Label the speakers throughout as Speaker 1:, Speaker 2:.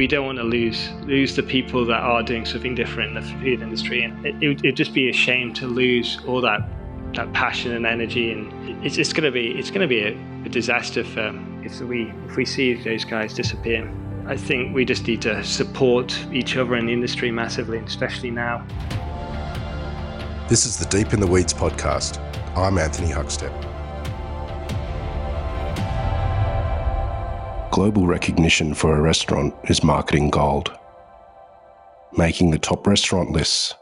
Speaker 1: we don't want to lose lose the people that are doing something different in the food industry, and it, it would just be a shame to lose all that that passion and energy, and it's just going to be it's going to be a, a disaster for if we if we see those guys disappear. I think we just need to support each other in the industry massively, especially now.
Speaker 2: This is the Deep in the Weeds podcast. I'm Anthony Huckstep. Global recognition for a restaurant is marketing gold. Making the top restaurant lists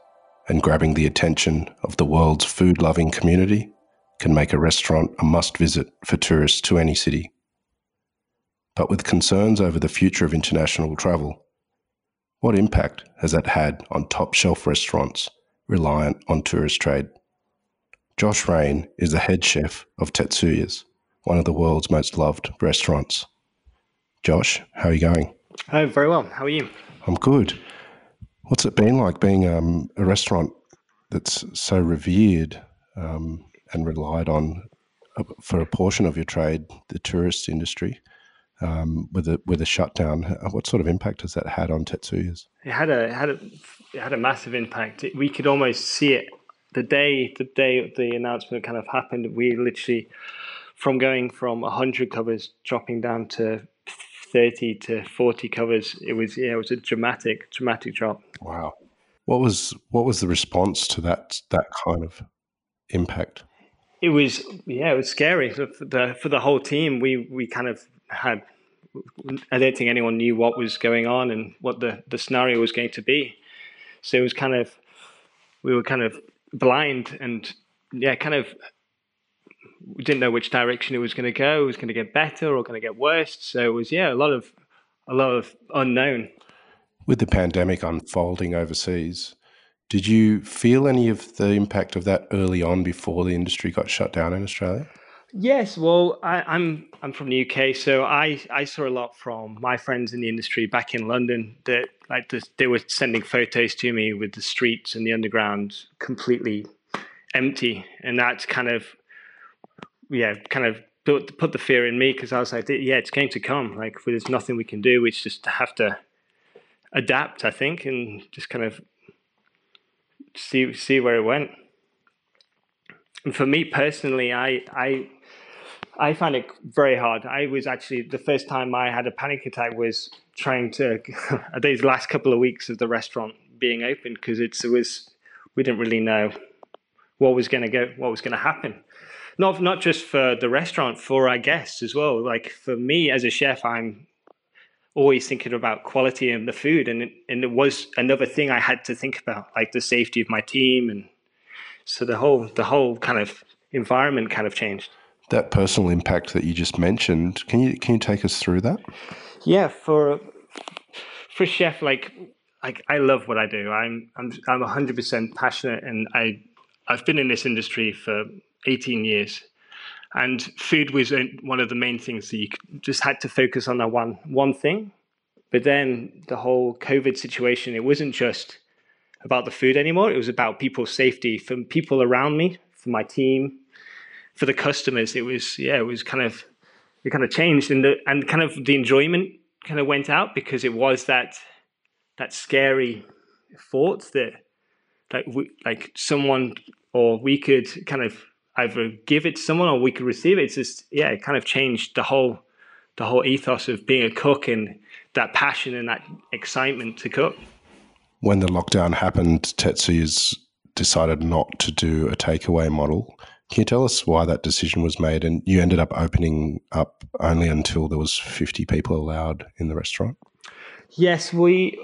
Speaker 2: and grabbing the attention of the world's food loving community can make a restaurant a must visit for tourists to any city. But with concerns over the future of international travel, what impact has that had on top shelf restaurants reliant on tourist trade? Josh Raine is the head chef of Tetsuya's, one of the world's most loved restaurants. Josh, how are you going?
Speaker 1: Oh, very well. How are you?
Speaker 2: I'm good. What's it been like being um, a restaurant that's so revered um, and relied on uh, for a portion of your trade, the tourist industry, um, with a with a shutdown? What sort of impact has that had on Tetsuya's?
Speaker 1: It had a had a it had a massive impact. It, we could almost see it the day the day the announcement kind of happened. We literally from going from hundred covers dropping down to 30 to 40 covers. It was yeah, it was a dramatic, dramatic drop.
Speaker 2: Wow. What was what was the response to that that kind of impact?
Speaker 1: It was yeah, it was scary for the for the whole team. We we kind of had I don't think anyone knew what was going on and what the the scenario was going to be. So it was kind of we were kind of blind and yeah, kind of we didn't know which direction it was going to go. It was going to get better or going to get worse. So it was yeah, a lot of a lot of unknown.
Speaker 2: With the pandemic unfolding overseas, did you feel any of the impact of that early on before the industry got shut down in Australia?
Speaker 1: Yes, well, I, am I'm, I'm from the UK, so I, I saw a lot from my friends in the industry back in London that like this, they were sending photos to me with the streets and the underground completely empty, and that's kind of yeah, kind of put, put the fear in me because I was like, yeah, it's going to come. Like, there's nothing we can do. We just have to adapt, I think, and just kind of see see where it went. And for me personally, I I I found it very hard. I was actually the first time I had a panic attack was trying to these last couple of weeks of the restaurant being open because it was we didn't really know what was going to go, what was going to happen not not just for the restaurant, for our guests as well. Like for me as a chef, I'm always thinking about quality and the food, and it, and it was another thing I had to think about, like the safety of my team, and so the whole the whole kind of environment kind of changed.
Speaker 2: That personal impact that you just mentioned, can you can you take us through that?
Speaker 1: Yeah, for for chef, like like I love what I do. I'm I'm I'm 100% passionate, and I I've been in this industry for 18 years. And food was one of the main things that you just had to focus on that one one thing. But then the whole COVID situation, it wasn't just about the food anymore. It was about people's safety, from people around me, for my team, for the customers. It was yeah, it was kind of it kind of changed, and the and kind of the enjoyment kind of went out because it was that that scary thought that like we, like someone or we could kind of either give it to someone or we could receive it. It's just yeah, it kind of changed the whole the whole ethos of being a cook and that passion and that excitement to cook.
Speaker 2: When the lockdown happened, Tetsuya's decided not to do a takeaway model. Can you tell us why that decision was made? And you ended up opening up only until there was fifty people allowed in the restaurant.
Speaker 1: Yes, we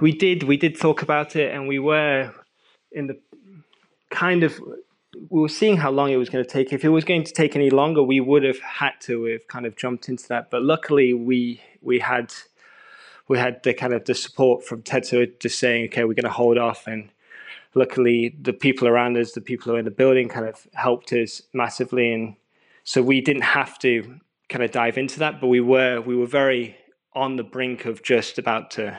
Speaker 1: we did. We did talk about it, and we were in the kind of we were seeing how long it was going to take. If it was going to take any longer, we would have had to have kind of jumped into that. But luckily, we we had we had the kind of the support from Tetsuya just saying, okay, we're going to hold off. And luckily, the people around us, the people who are in the building, kind of helped us massively. And so we didn't have to kind of dive into that, but we were we were very on the brink of just about to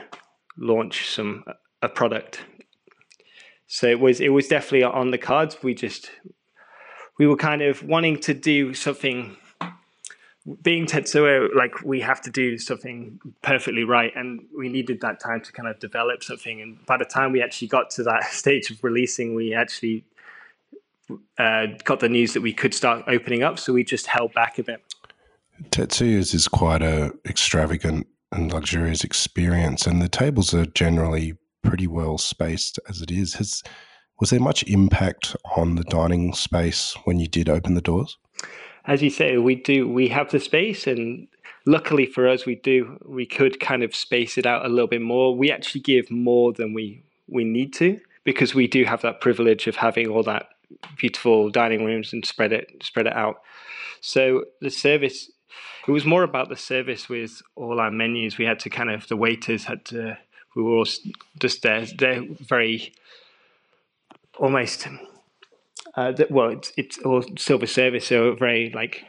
Speaker 1: launch some a product so it was it was definitely on the cards. We just we were kind of wanting to do something being Tetsuya, like we have to do something perfectly right, and we needed that time to kind of develop something. And by the time we actually got to that stage of releasing, we actually uh, got the news that we could start opening up. So we just held back a bit.
Speaker 2: Tetsuya's is quite a extravagant and luxurious experience, and the tables are generally pretty well spaced as it is. Has was there much impact on the dining space when you did open the doors?
Speaker 1: As you say, we do. We have the space, and luckily for us, we do. We could kind of space it out a little bit more. We actually give more than we we need to because we do have that privilege of having all that beautiful dining rooms and spread it spread it out. So the service it was more about the service with all our menus. We had to kind of the waiters had to. We were all just there. They're very almost. Uh, well, it's it's all silver service, so very like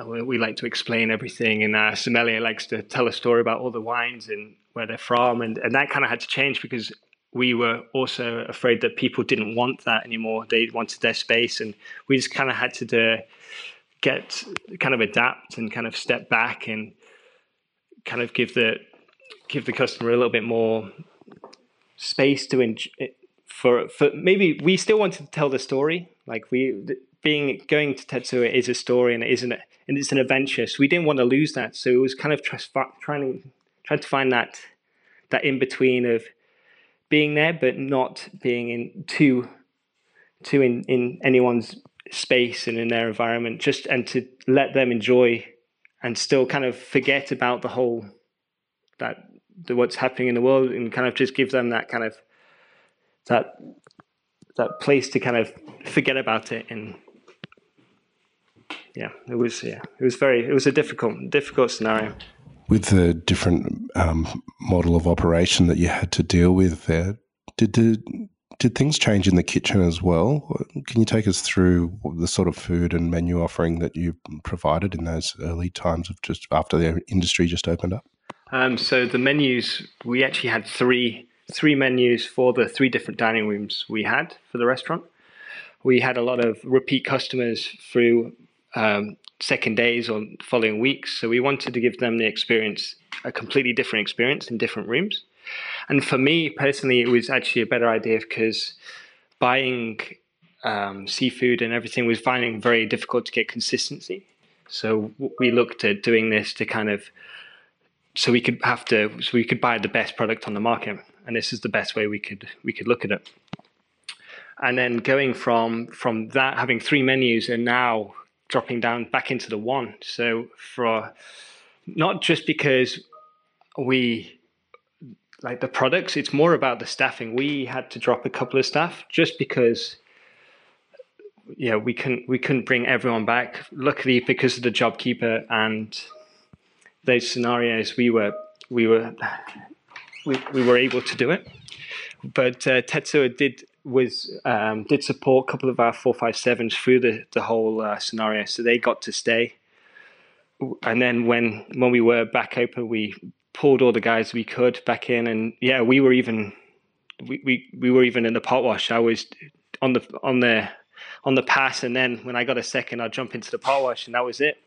Speaker 1: uh, we like to explain everything, and our sommelier likes to tell a story about all the wines and where they're from, and and that kind of had to change because we were also afraid that people didn't want that anymore. They wanted their space, and we just kind of had to do, get kind of adapt and kind of step back and kind of give the give the customer a little bit more space to enjoy. For, for maybe we still wanted to tell the story like we being going to Tetsuya is a story and it isn't and it's an adventure so we didn't want to lose that so it was kind of trying to trying to find that that in between of being there but not being in too too in, in anyone's space and in their environment just and to let them enjoy and still kind of forget about the whole that the, what's happening in the world and kind of just give them that kind of that that place to kind of forget about it and yeah it was yeah it was very it was a difficult difficult scenario
Speaker 2: with the different um, model of operation that you had to deal with there did the did things change in the kitchen as well? Can you take us through the sort of food and menu offering that you provided in those early times of just after the industry just opened up?
Speaker 1: Um, so the menus, we actually had three three menus for the three different dining rooms we had for the restaurant. We had a lot of repeat customers through um, second days or following weeks, so we wanted to give them the experience, a completely different experience in different rooms. And for me personally, it was actually a better idea because buying um, seafood and everything was finding very difficult to get consistency. So we looked at doing this to kind of so we could have to so we could buy the best product on the market, and this is the best way we could we could look at it. And then going from from that having three menus and now dropping down back into the one. So for not just because we like the products, it's more about the staffing. We had to drop a couple of staff just because yeah, we couldn't we couldn't bring everyone back. Luckily, because of the JobKeeper and those scenarios, we were we were we, we were able to do it. But uh, Tetsuya did was um, did support a couple of our four five sevens through the the whole uh, scenario, so they got to stay. And then when when we were back open, we pulled all the guys we could back in, and yeah, we were even we, we, we were even in the pot wash. I was on the on the on the pass, and then when I got a second, I'd jump into the pot wash, and that was it.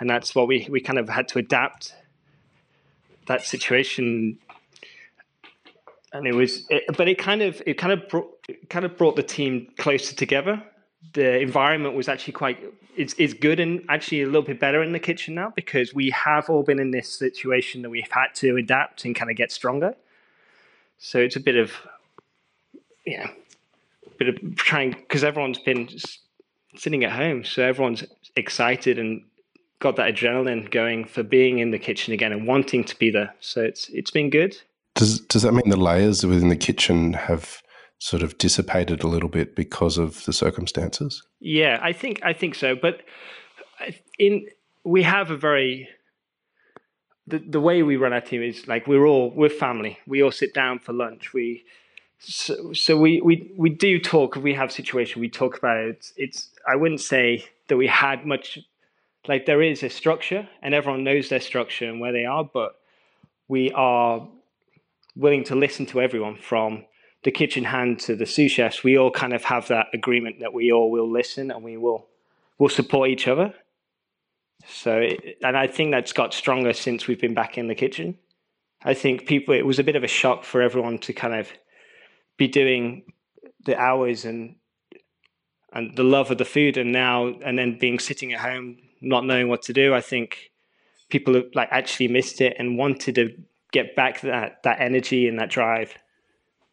Speaker 1: And that's what we we kind of had to adapt that situation. And it was it, but it kind of it kind of brought kind of brought the team closer together. The environment was actually quite it's, it's good and actually a little bit better in the kitchen now because we have all been in this situation that we've had to adapt and kind of get stronger. So it's a bit of yeah a bit of trying because everyone's been sitting at home so everyone's excited and got that adrenaline going for being in the kitchen again and wanting to be there so it's it's been good
Speaker 2: does does that mean the layers within the kitchen have sort of dissipated a little bit because of the circumstances?
Speaker 1: Yeah, I think I think so. But in we have a very the the way we run our team is like we're all we're family. We all sit down for lunch. We so, so we, we we do talk. We have situation. We talk about it. It's I wouldn't say that we had much. Like there is a structure, and everyone knows their structure and where they are. But we are willing to listen to everyone from the kitchen hand to the sous chefs. We all kind of have that agreement that we all will listen and we will will support each other. So, and I think that's got stronger since we've been back in the kitchen. I think people, it was a bit of a shock for everyone to kind of be doing the hours and and the love of the food, and now and then being sitting at home not knowing what to do. I think people have like actually missed it and wanted to get back that that energy and that drive.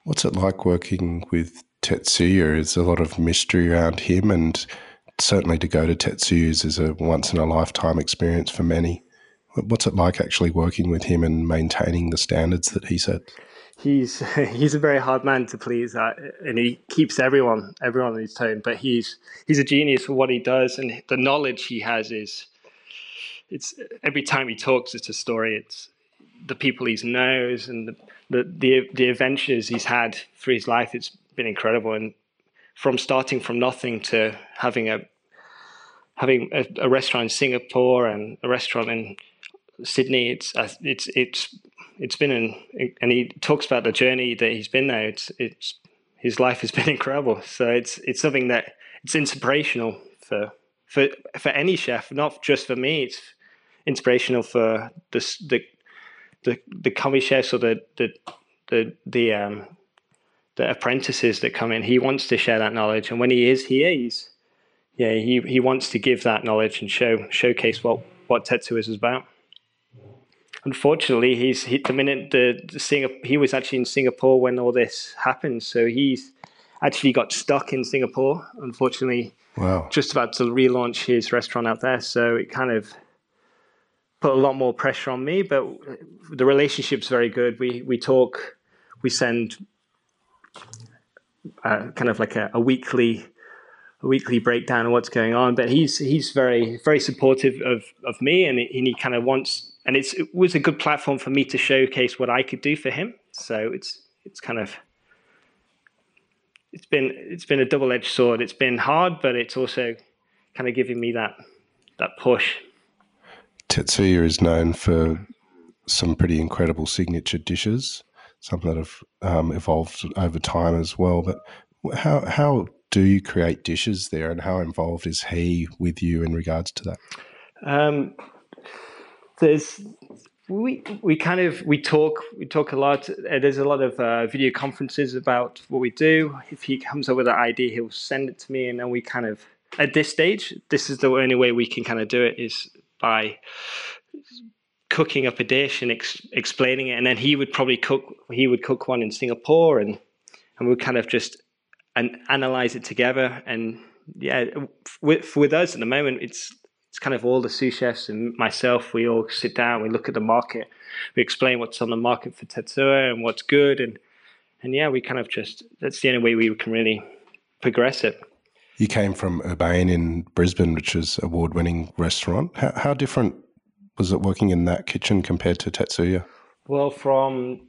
Speaker 2: What's it like working with Tetsuya? Is a lot of mystery around him, and certainly to go to Tetsuya's is a once in a lifetime experience for many. What's it like actually working with him and maintaining the standards that he sets?
Speaker 1: He's he's a very hard man to please, uh, and he keeps everyone everyone on his tone. But he's he's a genius for what he does, and the knowledge he has is it's every time he talks, it's a story. It's the people he knows and the, the the the adventures he's had through his life. It's been incredible, and from starting from nothing to having a having a, a restaurant in Singapore and a restaurant in Sydney, it's uh, it's it's it's been an and he talks about the journey that he's been there. It's it's his life has been incredible. So it's it's something that it's inspirational for for for any chef, not just for me. It's inspirational for the the the, the commis chefs or the the the the um the apprentices that come in. He wants to share that knowledge, and when he is here, he's yeah he he wants to give that knowledge and show showcase what what Tetsu is about unfortunately, he's hit the minute the, the Singapore, he was actually in Singapore when all this happened. So he's actually got stuck in Singapore. Unfortunately,
Speaker 2: wow.
Speaker 1: just about to relaunch his restaurant out there. So it kind of put a lot more pressure on me. But the relationship's very good. We we talk. We send uh, kind of like a, a weekly weekly breakdown of what's going on. But he's he's very very supportive of of me, and, and he kind of wants and it was a good platform for me to showcase what I could do for him. So it's it's kind of it's been it's been a double edged sword. It's been hard, but it's also kind of giving me that that push.
Speaker 2: Tetsuya is known for some pretty incredible signature dishes, some that have um, evolved over time as well. But how how do you create dishes there, and how involved is he with you in regards to that?
Speaker 1: Um, there's we we kind of we talk we talk a lot. Uh, there's a lot of uh, video conferences about what we do. If he comes up with an idea, he'll send it to me, and then we kind of at this stage, this is the only way we can kind of do it is by cooking up a dish and ex- explaining it, and then he would probably cook. He would cook one in Singapore, and and we would kind of just and analyze it together. And yeah, with with us at the moment, it's it's kind of all the sous chefs and myself. We all sit down, we look at the market, we explain what's on the market for Tetsuya and what's good, and and yeah, we kind of just that's the only way we can really progress it.
Speaker 2: You came from Urbane in Brisbane, which is award-winning restaurant. How, how different was it working in that kitchen compared to Tetsuya?
Speaker 1: Well, from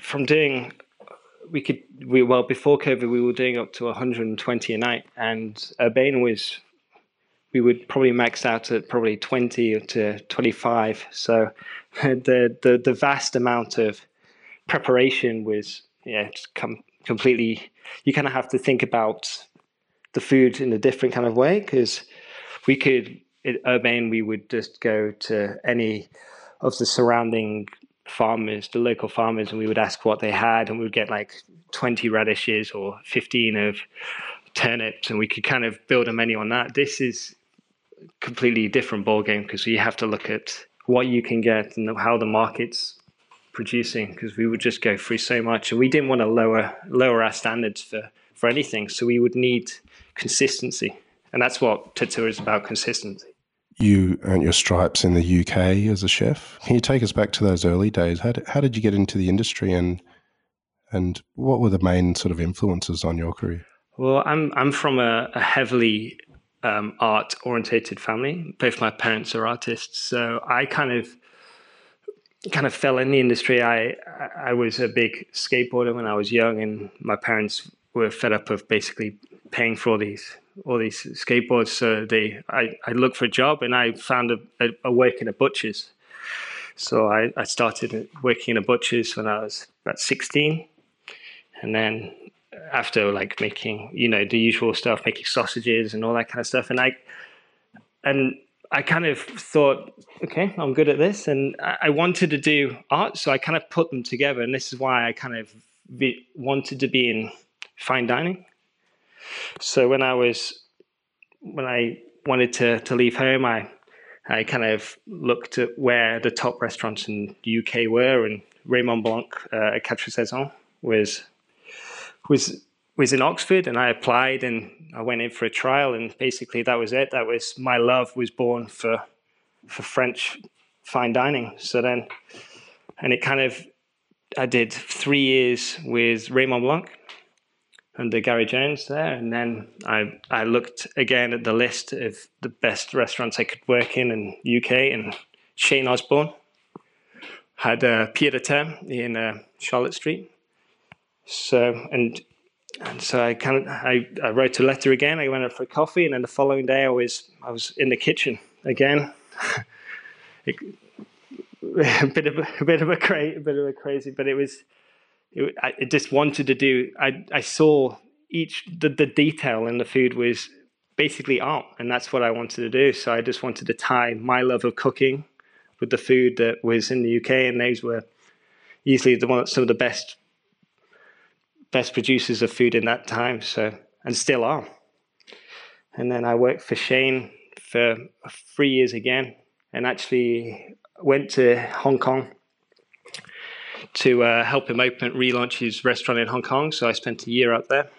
Speaker 1: from doing we could we well before COVID we were doing up to 120 a night, and Urbane was we would probably max out at probably 20 to 25. So the, the, the vast amount of preparation was, yeah, com- completely, you kind of have to think about the food in a different kind of way because we could, at Urbane, we would just go to any of the surrounding farmers, the local farmers, and we would ask what they had, and we would get like 20 radishes or 15 of turnips, and we could kind of build a menu on that. This is completely different ball game because you have to look at what you can get and how the market's producing because we would just go through so much and we didn't want to lower lower our standards for for anything so we would need consistency and that's what Tetsuya is about consistency.
Speaker 2: You earned your stripes in the UK as a chef. Can you take us back to those early days? How did, how did you get into the industry and and what were the main sort of influences on your career?
Speaker 1: Well I'm I'm from a, a heavily um, art orientated family. Both my parents are artists, so I kind of kind of fell in the industry. I I was a big skateboarder when I was young, and my parents were fed up of basically paying for all these all these skateboards. So they I, I looked for a job, and I found a, a, a work in a butcher's. So I, I started working in a butcher's when I was about sixteen, and then after like making you know the usual stuff, making sausages and all that kind of stuff. And I and I kind of thought, okay, I'm good at this, and I wanted to do art, so I kind of put them together, and this is why I kind of be, wanted to be in fine dining. So when I was when I wanted to to leave home, I I kind of looked at where the top restaurants in the UK were, and Raymond Blanc uh, at Quat'Saisons was was was in Oxford, and I applied, and I went in for a trial, and basically that was it. That was my love was born for for French fine dining. So then, and it kind of I did three years with Raymond Blanc under Gary Jones there, and then I I looked again at the list of the best restaurants I could work in in UK, and Shane Osborn had a pied à terre in uh, Charlotte Street. So and and so I kind of I, I wrote a letter again. I went out for coffee, and then the following day I was I was in the kitchen again. a bit of a, a bit of a cra- a bit of a crazy, but it was. It, I just wanted to do. I I saw each the, the detail in the food was basically art, and that's what I wanted to do. So I just wanted to tie my love of cooking with the food that was in the UK, and those were easily the one some of the best best producers of food in that time. So and still are. And then I worked for Shane for three years again, and actually went to Hong Kong to uh, help him open relaunch his restaurant in Hong Kong. So I spent a year out there,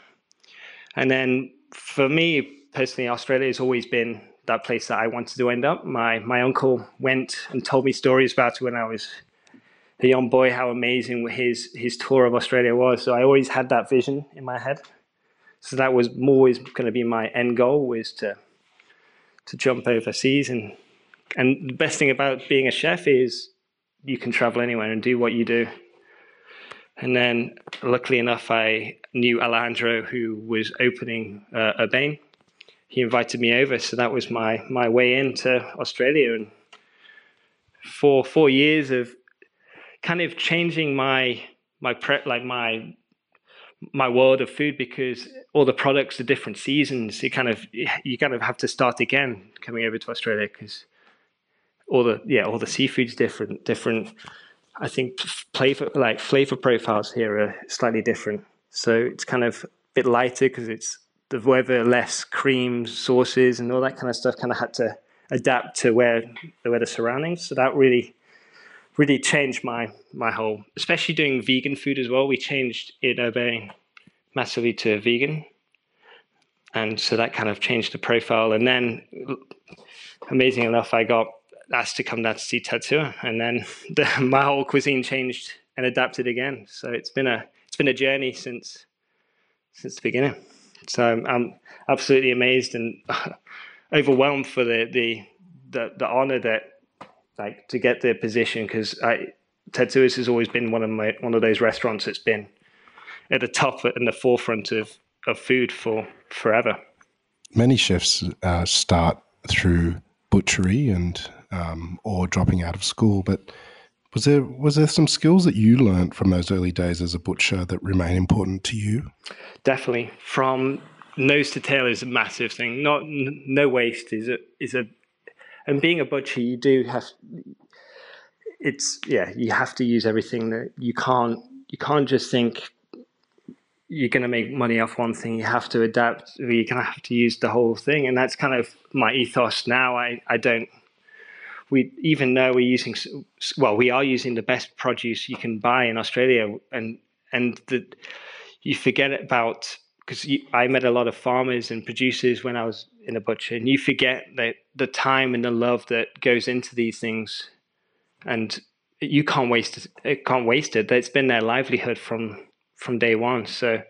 Speaker 1: and then for me personally, Australia has always been that place that I wanted to end up. My my uncle went and told me stories about it when I was a young boy, how amazing his his tour of Australia was. So I always had that vision in my head. So that was always going to be my end goal was to to jump overseas and and the best thing about being a chef is you can travel anywhere and do what you do. And then, luckily enough, I knew Alejandro, who was opening uh, Urbane. He invited me over, so that was my my way into Australia. And for four years of kind of changing my my prep, like my my world of food, because all the products are different seasons. You kind of you kind of have to start again coming over to Australia because all the yeah all the seafood's different different. I think flavor like flavor profiles here are slightly different. So it's kind of a bit lighter because it's the weather less creams sauces and all that kind of stuff kind of had to adapt to where where the surroundings. So that really really changed my my whole especially doing vegan food as well we changed it Urbane massively to vegan and so that kind of changed the profile and then amazing enough i got asked to come down to see Tetsuya, and then the, my whole cuisine changed and adapted again. So it's been a it's been a journey since since the beginning. So I'm, I'm absolutely amazed and overwhelmed for the the the, the honor that like to get the position because I has always been one of my one of those restaurants that's been at the top and the forefront of of food for forever.
Speaker 2: Many chefs uh, start through butchery and um, or dropping out of school. But was there was there some skills that you learned from those early days as a butcher that remain important to you?
Speaker 1: Definitely, from nose to tail is a massive thing. Not no waste is a is a, and being a butcher, you do have. It's yeah, you have to use everything that you can't. You can't just think you're going to make money off one thing. You have to adapt. You're going to have to use the whole thing, and that's kind of my ethos now. I I don't we even though we're using well, we are using the best produce you can buy in Australia, and and the you forget about because I met a lot of farmers and producers when I was in a butcher, and you forget that the time and the love that goes into these things, and you can't waste it. can't waste it. It's been their livelihood from from day one. So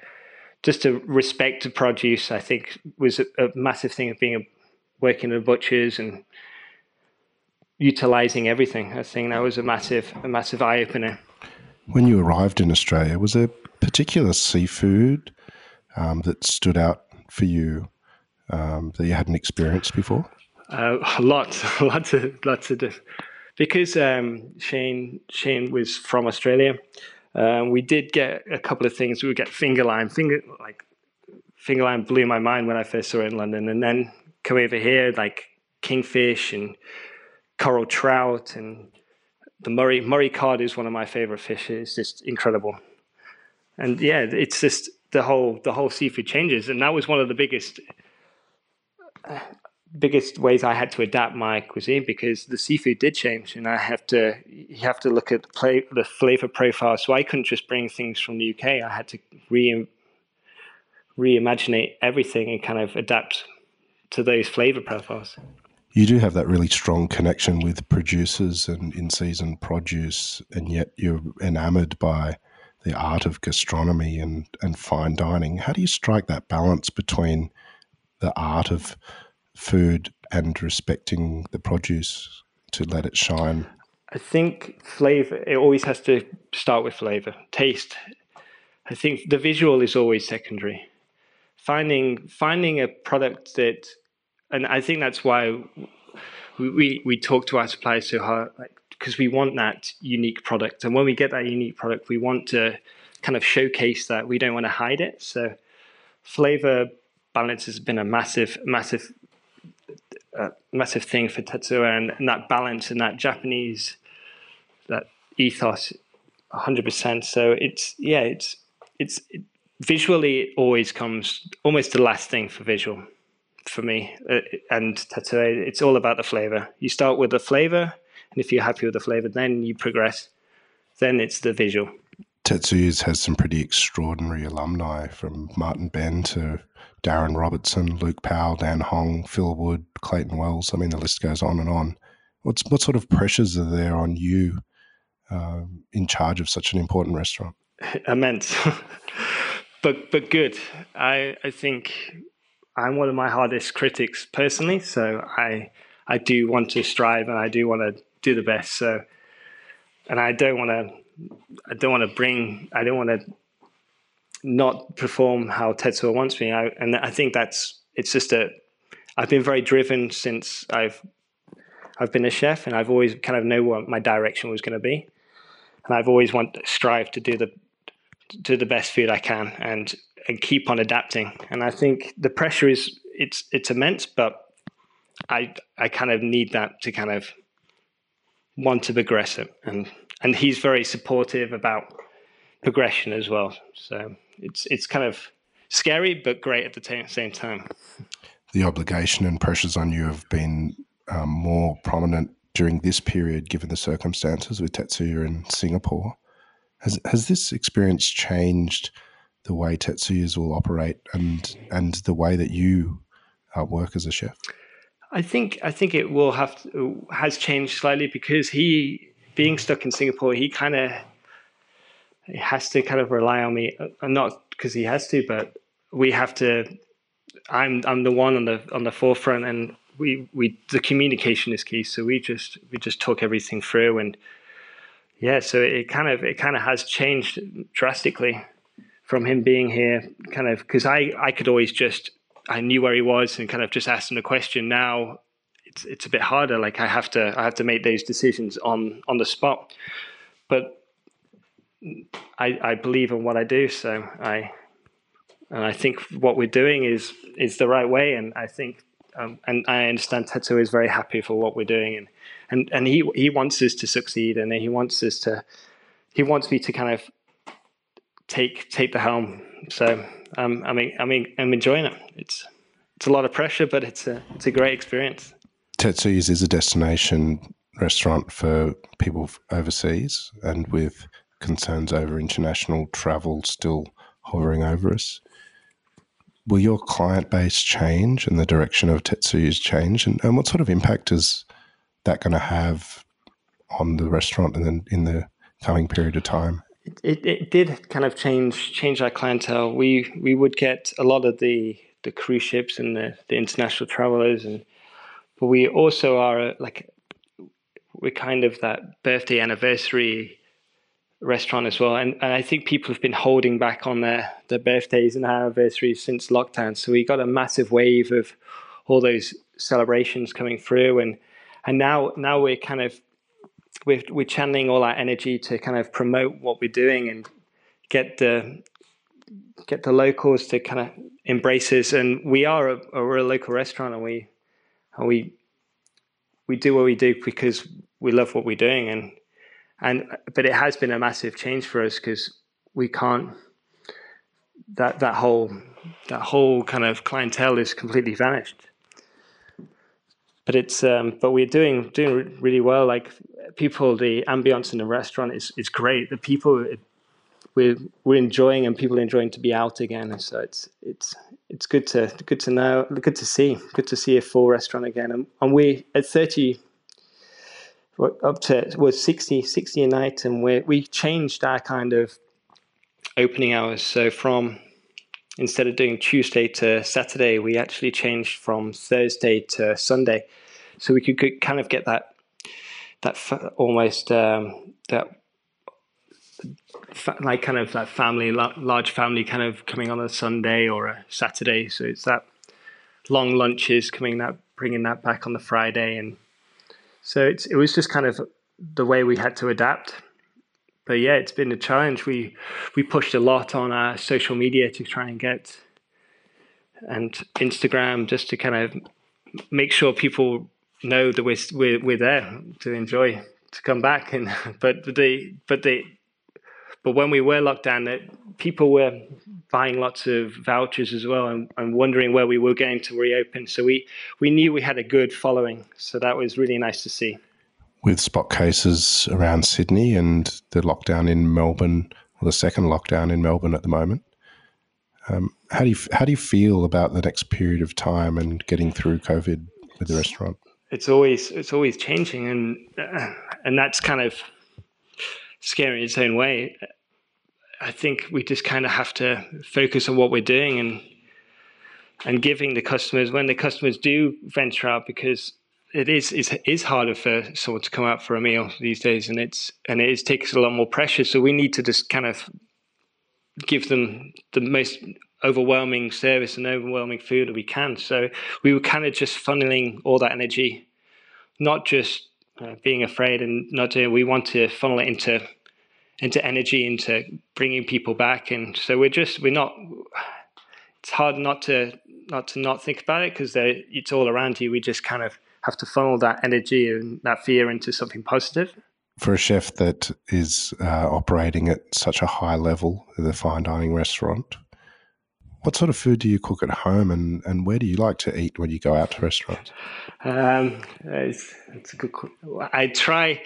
Speaker 1: just to respect the produce, I think was a, a massive thing of being a, working at butchers and utilizing everything. I think that was a massive, a massive eye opener.
Speaker 2: When you arrived in Australia, was there particular seafood um, that stood out for you um, that you hadn't experienced before?
Speaker 1: Uh, lots, lots of, lots of different. Because um, Shane, Shane was from Australia. Um, we did get a couple of things. We would get finger lime. Finger like finger lime blew my mind when I first saw it in London, and then come over here, like kingfish and coral trout and the Murray Murray cod is one of my favorite fishes. It's just incredible, and yeah, it's just the whole the whole seafood changes, and that was one of the biggest biggest ways I had to adapt my cuisine because the seafood did change, and I have to you have to look at the, play, the flavor profile. So I couldn't just bring things from the UK. I had to re reimagine everything and kind of adapt to those flavor profiles.
Speaker 2: You do have that really strong connection with producers and in season produce, and yet you're enamored by the art of gastronomy and, and fine dining. How do you strike that balance between the art of food and respecting the produce to let it shine?
Speaker 1: I think flavor, it always has to start with flavor, taste. I think the visual is always secondary. Finding finding a product that, and I think that's why we, we, we talk to our suppliers so hard, like because we want that unique product. And when we get that unique product, we want to kind of showcase that. We don't want to hide it. So flavor balance has been a massive, massive, uh, massive thing for Tetsuya, and, and, that balance and that Japanese, that ethos, hundred percent. So it's yeah, it's it's it, visually it always comes almost the last thing for visual for me uh, and Tetsuya. It's all about the flavor. You start with the flavor and if you're happy with the flavor, then you progress. Then it's the visual.
Speaker 2: Tetsuyas has some pretty extraordinary alumni from Martin Benn to Darren Robertson, Luke Powell, Dan Hong, Phil Wood, Clayton Wells. I mean, the list goes on and on. What's what sort of pressures are there on you uh, in charge of such an important restaurant?
Speaker 1: Immense, but but good. I I think I'm one of my hardest critics personally, so I I do want to strive and I do want to do the best. So, and I don't want to, I don't want to bring, I don't want to not perform how Tetsuya wants me. I, and I think that's, it's just a, I've been very driven since I've, I've been a chef and I've always kind of know what my direction was going to be. And I've always want strive to do the, do the best food I can and, and keep on adapting. And I think the pressure is, it's, it's immense, but I, I kind of need that to kind of want to progress it, and and he's very supportive about progression as well. So it's it's kind of scary but great at the t- same time.
Speaker 2: The obligation and pressures on you have been um, more prominent during this period, given the circumstances with Tetsuya in Singapore. Has has this experience changed the way Tetsuyas will operate and and the way that you uh, work as a chef?
Speaker 1: I think I think it will have to, has changed slightly because he being stuck in Singapore, he kind of has to kind of rely on me, uh, not because he has to, but we have to. I'm I'm the one on the on the forefront, and we we the communication is key. So we just we just talk everything through, and yeah, so it kind of it kind of has changed drastically from him being here, kind of because I I could always just I knew where he was and kind of just asked him a question. Now it's it's a bit harder. Like I have to I have to make those decisions on on the spot. But I I believe in what I do, so I and I think what we're doing is is the right way. And I think um, and I understand Tetsuya is very happy for what we're doing, and and and he he wants us to succeed, and he wants us to he wants me to kind of take take the helm. So um, I mean, I mean, I'm enjoying it. It's it's a lot of pressure, but it's a it's a great experience.
Speaker 2: Tetsuyas is a destination restaurant for people overseas, and with concerns over international travel still hovering over us. Will your client base change and the direction of Tetsuyas change? And, and what sort of impact is that going to have on the restaurant and then in the coming period of time?
Speaker 1: it, it did kind of change change our clientele. We we would get a lot of the the cruise ships and the, the international travelers, and but we also are like we're kind of that birthday anniversary restaurant as well. And, and I think people have been holding back on their, their birthdays and anniversaries since lockdown. So we got a massive wave of all those celebrations coming through and and now now we're kind of we're, we're channeling all our energy to kind of promote what we're doing and get the get the locals to kind of embrace us. And we are a, a, we're a local restaurant, and we and we we do what we do because we love what we're doing, and and but it has been a massive change for us because we can't that that whole that whole kind of clientele is completely vanished. But it's um, but we're doing doing really well. Like people, the ambience in the restaurant is is great. The people we're we're enjoying and people are enjoying to be out again. So it's it's it's good to good to know, good to see, good to see a full restaurant again. And, and we at thirty, up to was 60, 60 a night, and we we changed our kind of opening hours. So from instead of doing Tuesday to Saturday, we actually changed from Thursday to Sunday, so we could kind of get that that almost um, that like kind of that family, large family, kind of coming on a Sunday or a Saturday. So it's that long lunches coming that bringing that back on the Friday, and so it's it was just kind of the way we had to adapt. But yeah, it's been a challenge. We we pushed a lot on our social media to try and get and Instagram just to kind of make sure people know that we're we're, we're there to enjoy to come back and but the but the but when we were locked down, people were buying lots of vouchers as well and, and wondering where we were going to reopen. So we, we knew we had a good following. So that was really nice to see.
Speaker 2: With spot cases around Sydney and the lockdown in Melbourne, or the second lockdown in Melbourne at the moment, um, how do you how do you feel about the next period of time and getting through COVID with the restaurant?
Speaker 1: It's always it's always changing, and uh, and that's kind of scary in its own way. I think we just kind of have to focus on what we're doing and and giving the customers when the customers do venture out because it is is is harder for someone to come out for a meal these days and it's and it is, takes a lot more pressure so we need to just kind of give them the most overwhelming service and overwhelming food that we can so we were kind of just funneling all that energy not just uh, being afraid and not doing. We want to funnel it into into energy, into bringing people back, and so we're just we're not. It's hard not to not to not think about it because it's all around you. We just kind of have to funnel that energy and that fear into something positive.
Speaker 2: For a chef that is uh, operating at such a high level, the fine dining restaurant, what sort of food do you cook at home, and, and where do you like to eat when you go out to restaurants?
Speaker 1: Um, it's, it's a good. I try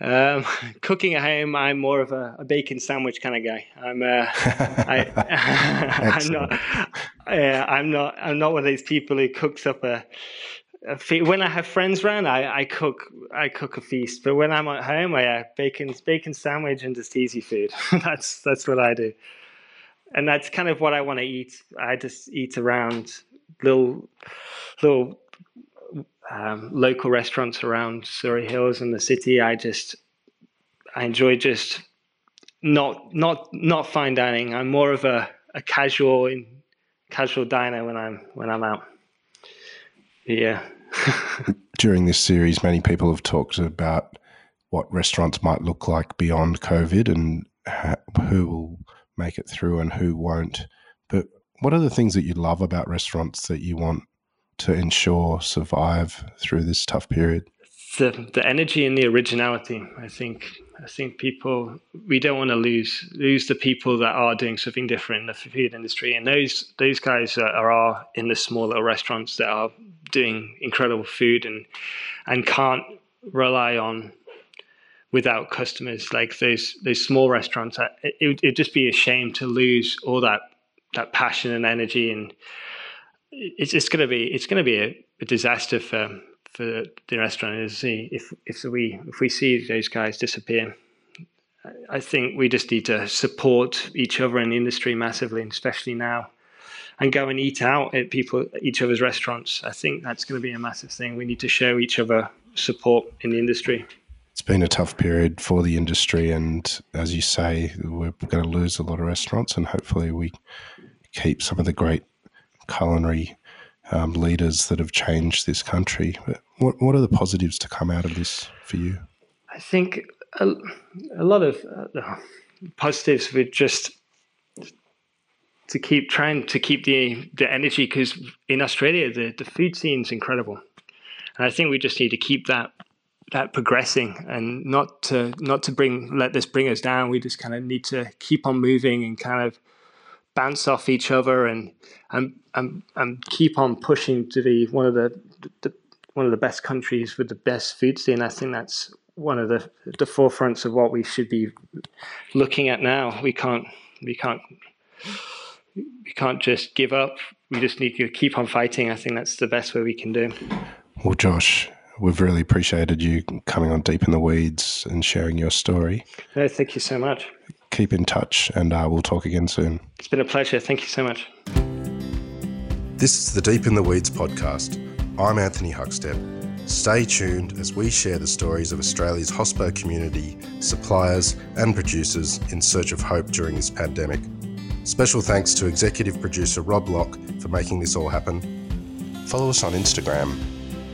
Speaker 1: um, cooking at home. I'm more of a, a, bacon sandwich kind of guy. I'm. Uh, I, am not. Uh, I'm not. I'm not one of these people who cooks up a. a fe- when I have friends around, I, I cook. I cook a feast. But when I'm at home, I uh, bacon bacon sandwich and just easy food. that's that's what I do and that's kind of what I want to eat. I just eat around little little um, local restaurants around Surry Hills and the city. I just I enjoy just not not not fine dining. I'm more of a, a casual in, casual diner when I'm when I'm out. Yeah.
Speaker 2: During this series, many people have talked about what restaurants might look like beyond COVID and who will make it through and who won't. But what are the things that you love about restaurants that you want to ensure survive through this tough period?
Speaker 1: The the energy and the originality. I think I think people we don't want to lose lose the people that are doing something different in the food industry, and those those guys are, are in the small little restaurants that are doing incredible food and and can't rely on without customers like those those small restaurants it would it'd just be a shame to lose all that that passion and energy and it's it's going to be it's going to be a, a, disaster for for the restaurant industry if if we if we see those guys disappear I think we just need to support each other in the industry massively, especially now, and go and eat out at people each other's restaurants. I think that's going to be a massive thing. We need to show each other support in the industry
Speaker 2: it's been a tough period for the industry, and as you say, we're going to lose a lot of restaurants, and hopefully, we keep some of the great culinary um, leaders that have changed this country. But what what are the positives to come out of this for you?
Speaker 1: I think a, a lot of uh, positives would just to keep trying to keep the the energy because in Australia the the food scene is incredible and I think we just need to keep that that progressing and not to not to bring let this bring us down. We just kind of need to keep on moving and kind of bounce off each other and and and, and keep on pushing to be one of the, the one of the best countries with the best food scene. I think that's one of the the forefronts of what we should be looking at now. We can't we can't we can't just give up. We just need to keep on fighting. I think that's the best way we can do.
Speaker 2: Well, Josh, we've really appreciated you coming on Deep in the Weeds and sharing your story.
Speaker 1: No, thank you so much.
Speaker 2: Keep in touch and uh, we'll talk again soon.
Speaker 1: It's been a pleasure. Thank you so much.
Speaker 2: This is the Deep in the Weeds podcast. I'm Anthony Huckstep. Stay tuned as we share the stories of Australia's hospo community, suppliers, and producers in search of hope during this pandemic. Special thanks to executive producer Rob Locke for making this all happen. Follow us on Instagram